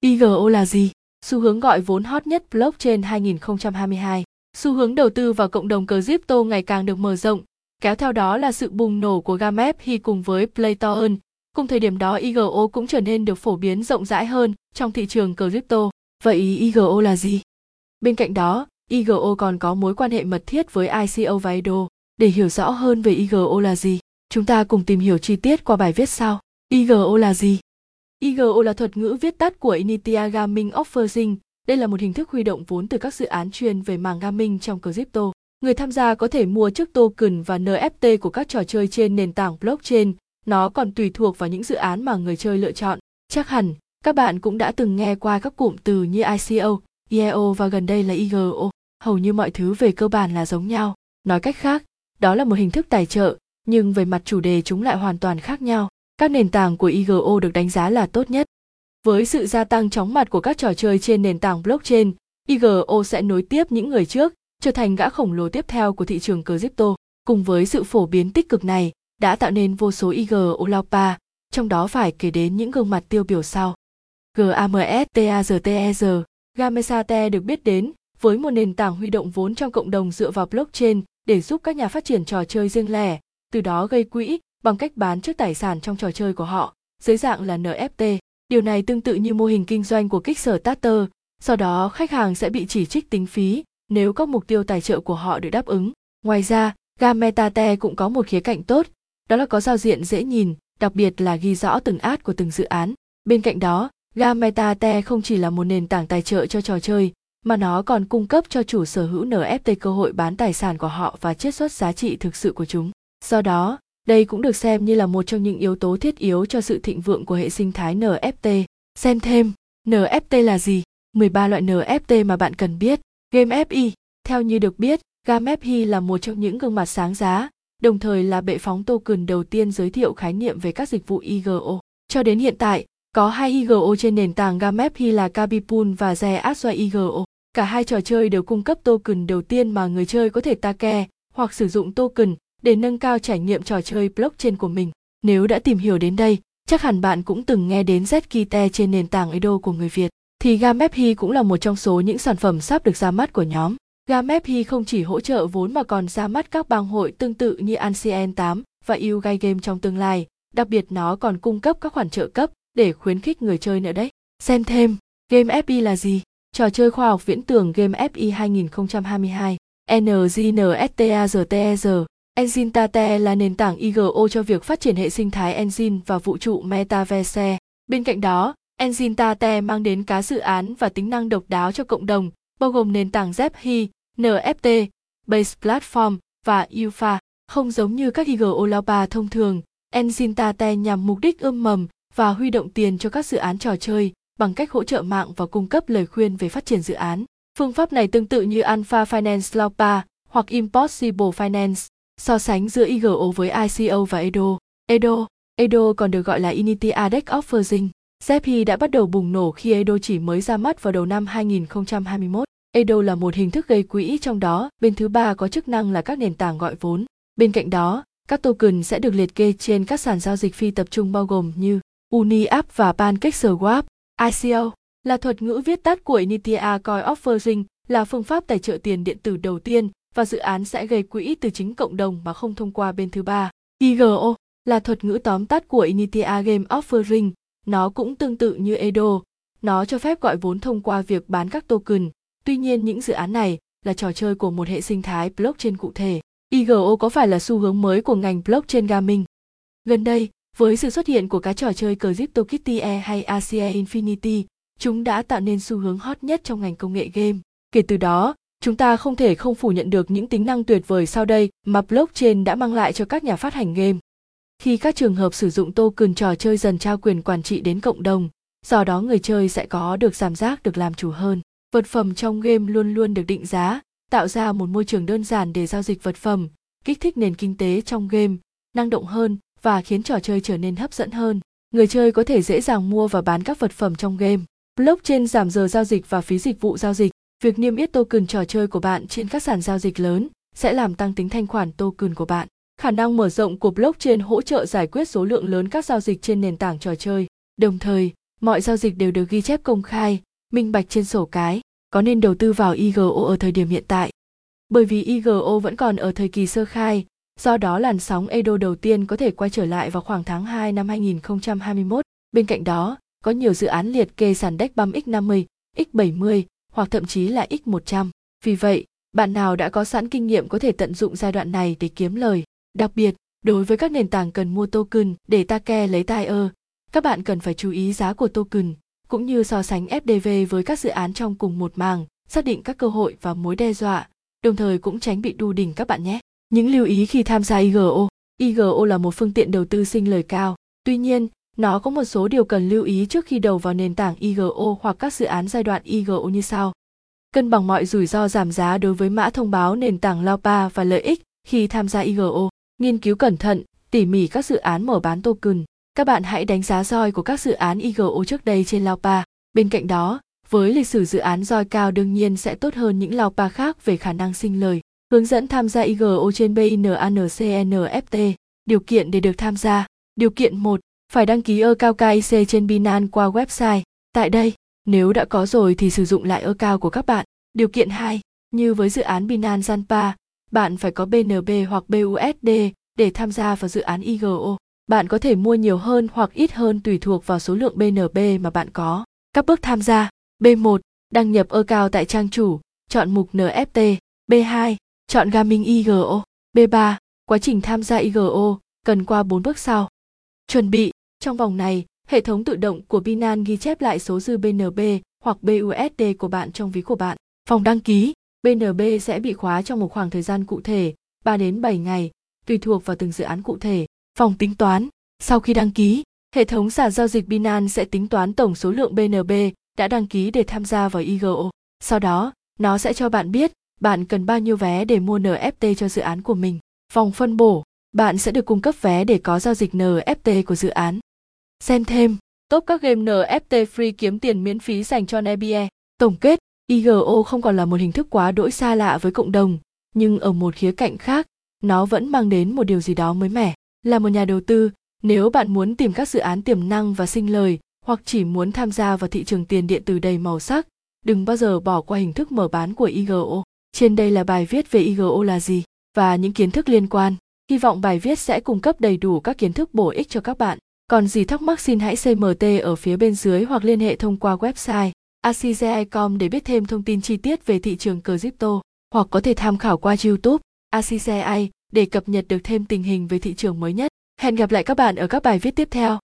IGO là gì? Xu hướng gọi vốn hot nhất blockchain 2022. Xu hướng đầu tư vào cộng đồng crypto ngày càng được mở rộng, kéo theo đó là sự bùng nổ của Gamep khi cùng với Playtoon. Cùng thời điểm đó IGO cũng trở nên được phổ biến rộng rãi hơn trong thị trường crypto. Vậy IGO là gì? Bên cạnh đó, IGO còn có mối quan hệ mật thiết với ICO và IDO. Để hiểu rõ hơn về IGO là gì, chúng ta cùng tìm hiểu chi tiết qua bài viết sau. IGO là gì? IGO là thuật ngữ viết tắt của Initial Gaming Offering. Đây là một hình thức huy động vốn từ các dự án chuyên về mảng gaming trong crypto. Người tham gia có thể mua trước token và NFT của các trò chơi trên nền tảng blockchain. Nó còn tùy thuộc vào những dự án mà người chơi lựa chọn. Chắc hẳn, các bạn cũng đã từng nghe qua các cụm từ như ICO, IEO và gần đây là IGO. Hầu như mọi thứ về cơ bản là giống nhau. Nói cách khác, đó là một hình thức tài trợ, nhưng về mặt chủ đề chúng lại hoàn toàn khác nhau. Các nền tảng của IGO được đánh giá là tốt nhất. Với sự gia tăng chóng mặt của các trò chơi trên nền tảng blockchain, IGO sẽ nối tiếp những người trước, trở thành gã khổng lồ tiếp theo của thị trường crypto. Cùng với sự phổ biến tích cực này, đã tạo nên vô số IGO Laupa, trong đó phải kể đến những gương mặt tiêu biểu sau. GAMSTAZTEZ, Gamesate được biết đến với một nền tảng huy động vốn trong cộng đồng dựa vào blockchain để giúp các nhà phát triển trò chơi riêng lẻ, từ đó gây quỹ bằng cách bán trước tài sản trong trò chơi của họ dưới dạng là NFT. Điều này tương tự như mô hình kinh doanh của Kickstarter, sau đó khách hàng sẽ bị chỉ trích tính phí nếu các mục tiêu tài trợ của họ được đáp ứng. Ngoài ra, Gametate cũng có một khía cạnh tốt, đó là có giao diện dễ nhìn, đặc biệt là ghi rõ từng ad của từng dự án. Bên cạnh đó, Gametate không chỉ là một nền tảng tài trợ cho trò chơi, mà nó còn cung cấp cho chủ sở hữu NFT cơ hội bán tài sản của họ và chiết xuất giá trị thực sự của chúng. Do đó, đây cũng được xem như là một trong những yếu tố thiết yếu cho sự thịnh vượng của hệ sinh thái NFT. Xem thêm, NFT là gì? 13 loại NFT mà bạn cần biết. Game FI, theo như được biết, Game FI là một trong những gương mặt sáng giá, đồng thời là bệ phóng token đầu tiên giới thiệu khái niệm về các dịch vụ IGO. Cho đến hiện tại, có hai IGO trên nền tảng Game FI là Kabipool và Zeaswa IGO. Cả hai trò chơi đều cung cấp token đầu tiên mà người chơi có thể take hoặc sử dụng token để nâng cao trải nghiệm trò chơi blockchain của mình. Nếu đã tìm hiểu đến đây, chắc hẳn bạn cũng từng nghe đến Zkite trên nền tảng Edo của người Việt. Thì Gamephi cũng là một trong số những sản phẩm sắp được ra mắt của nhóm. Gamephi không chỉ hỗ trợ vốn mà còn ra mắt các bang hội tương tự như Ancien 8 và Yugai Game trong tương lai, đặc biệt nó còn cung cấp các khoản trợ cấp để khuyến khích người chơi nữa đấy. Xem thêm, Game FI là gì? Trò chơi khoa học viễn tưởng Game FI 2022, NGNSTAZTER, Engine Tate là nền tảng IGO cho việc phát triển hệ sinh thái engine và vũ trụ Metaverse. Bên cạnh đó, Engine Tate mang đến cá dự án và tính năng độc đáo cho cộng đồng, bao gồm nền tảng ZepHi, NFT, Base Platform và UFA. Không giống như các IGO Laupa thông thường, Engine Tate nhằm mục đích ươm mầm và huy động tiền cho các dự án trò chơi bằng cách hỗ trợ mạng và cung cấp lời khuyên về phát triển dự án. Phương pháp này tương tự như Alpha Finance Laupa hoặc Impossible Finance so sánh giữa IGO với ICO và EDO. EDO, EDO còn được gọi là Inity Adex Offering. ZEPI đã bắt đầu bùng nổ khi EDO chỉ mới ra mắt vào đầu năm 2021. EDO là một hình thức gây quỹ trong đó bên thứ ba có chức năng là các nền tảng gọi vốn. Bên cạnh đó, các token sẽ được liệt kê trên các sàn giao dịch phi tập trung bao gồm như UniApp và PancakeSwap. ICO là thuật ngữ viết tắt của Initial Coin Offering, là phương pháp tài trợ tiền điện tử đầu tiên và dự án sẽ gây quỹ từ chính cộng đồng mà không thông qua bên thứ ba. IGO là thuật ngữ tóm tắt của Initial Game Offering, nó cũng tương tự như EDO, nó cho phép gọi vốn thông qua việc bán các token. Tuy nhiên những dự án này là trò chơi của một hệ sinh thái blockchain cụ thể. IGO có phải là xu hướng mới của ngành blockchain gaming? Gần đây, với sự xuất hiện của các trò chơi CryptoKitty E hay ACE Infinity, chúng đã tạo nên xu hướng hot nhất trong ngành công nghệ game. Kể từ đó, chúng ta không thể không phủ nhận được những tính năng tuyệt vời sau đây mà blockchain đã mang lại cho các nhà phát hành game. Khi các trường hợp sử dụng token trò chơi dần trao quyền quản trị đến cộng đồng, do đó người chơi sẽ có được cảm giác được làm chủ hơn. Vật phẩm trong game luôn luôn được định giá, tạo ra một môi trường đơn giản để giao dịch vật phẩm, kích thích nền kinh tế trong game, năng động hơn và khiến trò chơi trở nên hấp dẫn hơn. Người chơi có thể dễ dàng mua và bán các vật phẩm trong game. Blockchain giảm giờ giao dịch và phí dịch vụ giao dịch. Việc niêm yết token trò chơi của bạn trên các sàn giao dịch lớn sẽ làm tăng tính thanh khoản token của bạn. Khả năng mở rộng của blockchain hỗ trợ giải quyết số lượng lớn các giao dịch trên nền tảng trò chơi. Đồng thời, mọi giao dịch đều được ghi chép công khai minh bạch trên sổ cái có nên đầu tư vào igo ở thời điểm hiện tại bởi vì igo vẫn còn ở thời kỳ sơ khai do đó làn sóng edo đầu tiên có thể quay trở lại vào khoảng tháng 2 năm 2021. Bên cạnh đó, có nhiều dự án liệt kê sàn deck băm X50, X70 hoặc thậm chí là X100. Vì vậy, bạn nào đã có sẵn kinh nghiệm có thể tận dụng giai đoạn này để kiếm lời. Đặc biệt, đối với các nền tảng cần mua token để ta ke lấy tai ơ, các bạn cần phải chú ý giá của token, cũng như so sánh FDV với các dự án trong cùng một màng, xác định các cơ hội và mối đe dọa, đồng thời cũng tránh bị đu đỉnh các bạn nhé. Những lưu ý khi tham gia IGO. IGO là một phương tiện đầu tư sinh lời cao. Tuy nhiên, nó có một số điều cần lưu ý trước khi đầu vào nền tảng IGO hoặc các dự án giai đoạn IGO như sau. Cân bằng mọi rủi ro giảm giá đối với mã thông báo nền tảng LAOPA và lợi ích khi tham gia IGO. Nghiên cứu cẩn thận, tỉ mỉ các dự án mở bán token. Các bạn hãy đánh giá roi của các dự án IGO trước đây trên LAOPA. Bên cạnh đó, với lịch sử dự án roi cao đương nhiên sẽ tốt hơn những LAOPA khác về khả năng sinh lời. Hướng dẫn tham gia IGO trên BINANCNFT. Điều kiện để được tham gia. Điều kiện 1. Phải đăng ký account KIC trên Binance qua website. Tại đây, nếu đã có rồi thì sử dụng lại cao của các bạn. Điều kiện 2. Như với dự án Binance Zanpa, bạn phải có BNB hoặc BUSD để tham gia vào dự án IGO. Bạn có thể mua nhiều hơn hoặc ít hơn tùy thuộc vào số lượng BNB mà bạn có. Các bước tham gia. B1. Đăng nhập cao tại trang chủ, chọn mục NFT. B2 Chọn Gaming IGO. B3. Quá trình tham gia IGO cần qua 4 bước sau. Chuẩn bị. Trong vòng này, hệ thống tự động của Binance ghi chép lại số dư BNB hoặc BUSD của bạn trong ví của bạn. Phòng đăng ký. BNB sẽ bị khóa trong một khoảng thời gian cụ thể, 3 đến 7 ngày, tùy thuộc vào từng dự án cụ thể. Phòng tính toán. Sau khi đăng ký, hệ thống sàn giao dịch Binance sẽ tính toán tổng số lượng BNB đã đăng ký để tham gia vào IGO. Sau đó, nó sẽ cho bạn biết bạn cần bao nhiêu vé để mua NFT cho dự án của mình. Vòng phân bổ, bạn sẽ được cung cấp vé để có giao dịch NFT của dự án. Xem thêm, top các game NFT free kiếm tiền miễn phí dành cho NBE. Tổng kết, IGO không còn là một hình thức quá đỗi xa lạ với cộng đồng, nhưng ở một khía cạnh khác, nó vẫn mang đến một điều gì đó mới mẻ. Là một nhà đầu tư, nếu bạn muốn tìm các dự án tiềm năng và sinh lời, hoặc chỉ muốn tham gia vào thị trường tiền điện tử đầy màu sắc, đừng bao giờ bỏ qua hình thức mở bán của IGO. Trên đây là bài viết về IGO là gì và những kiến thức liên quan. Hy vọng bài viết sẽ cung cấp đầy đủ các kiến thức bổ ích cho các bạn. Còn gì thắc mắc xin hãy CMT ở phía bên dưới hoặc liên hệ thông qua website acci.com để biết thêm thông tin chi tiết về thị trường crypto, hoặc có thể tham khảo qua YouTube ACCI để cập nhật được thêm tình hình về thị trường mới nhất. Hẹn gặp lại các bạn ở các bài viết tiếp theo.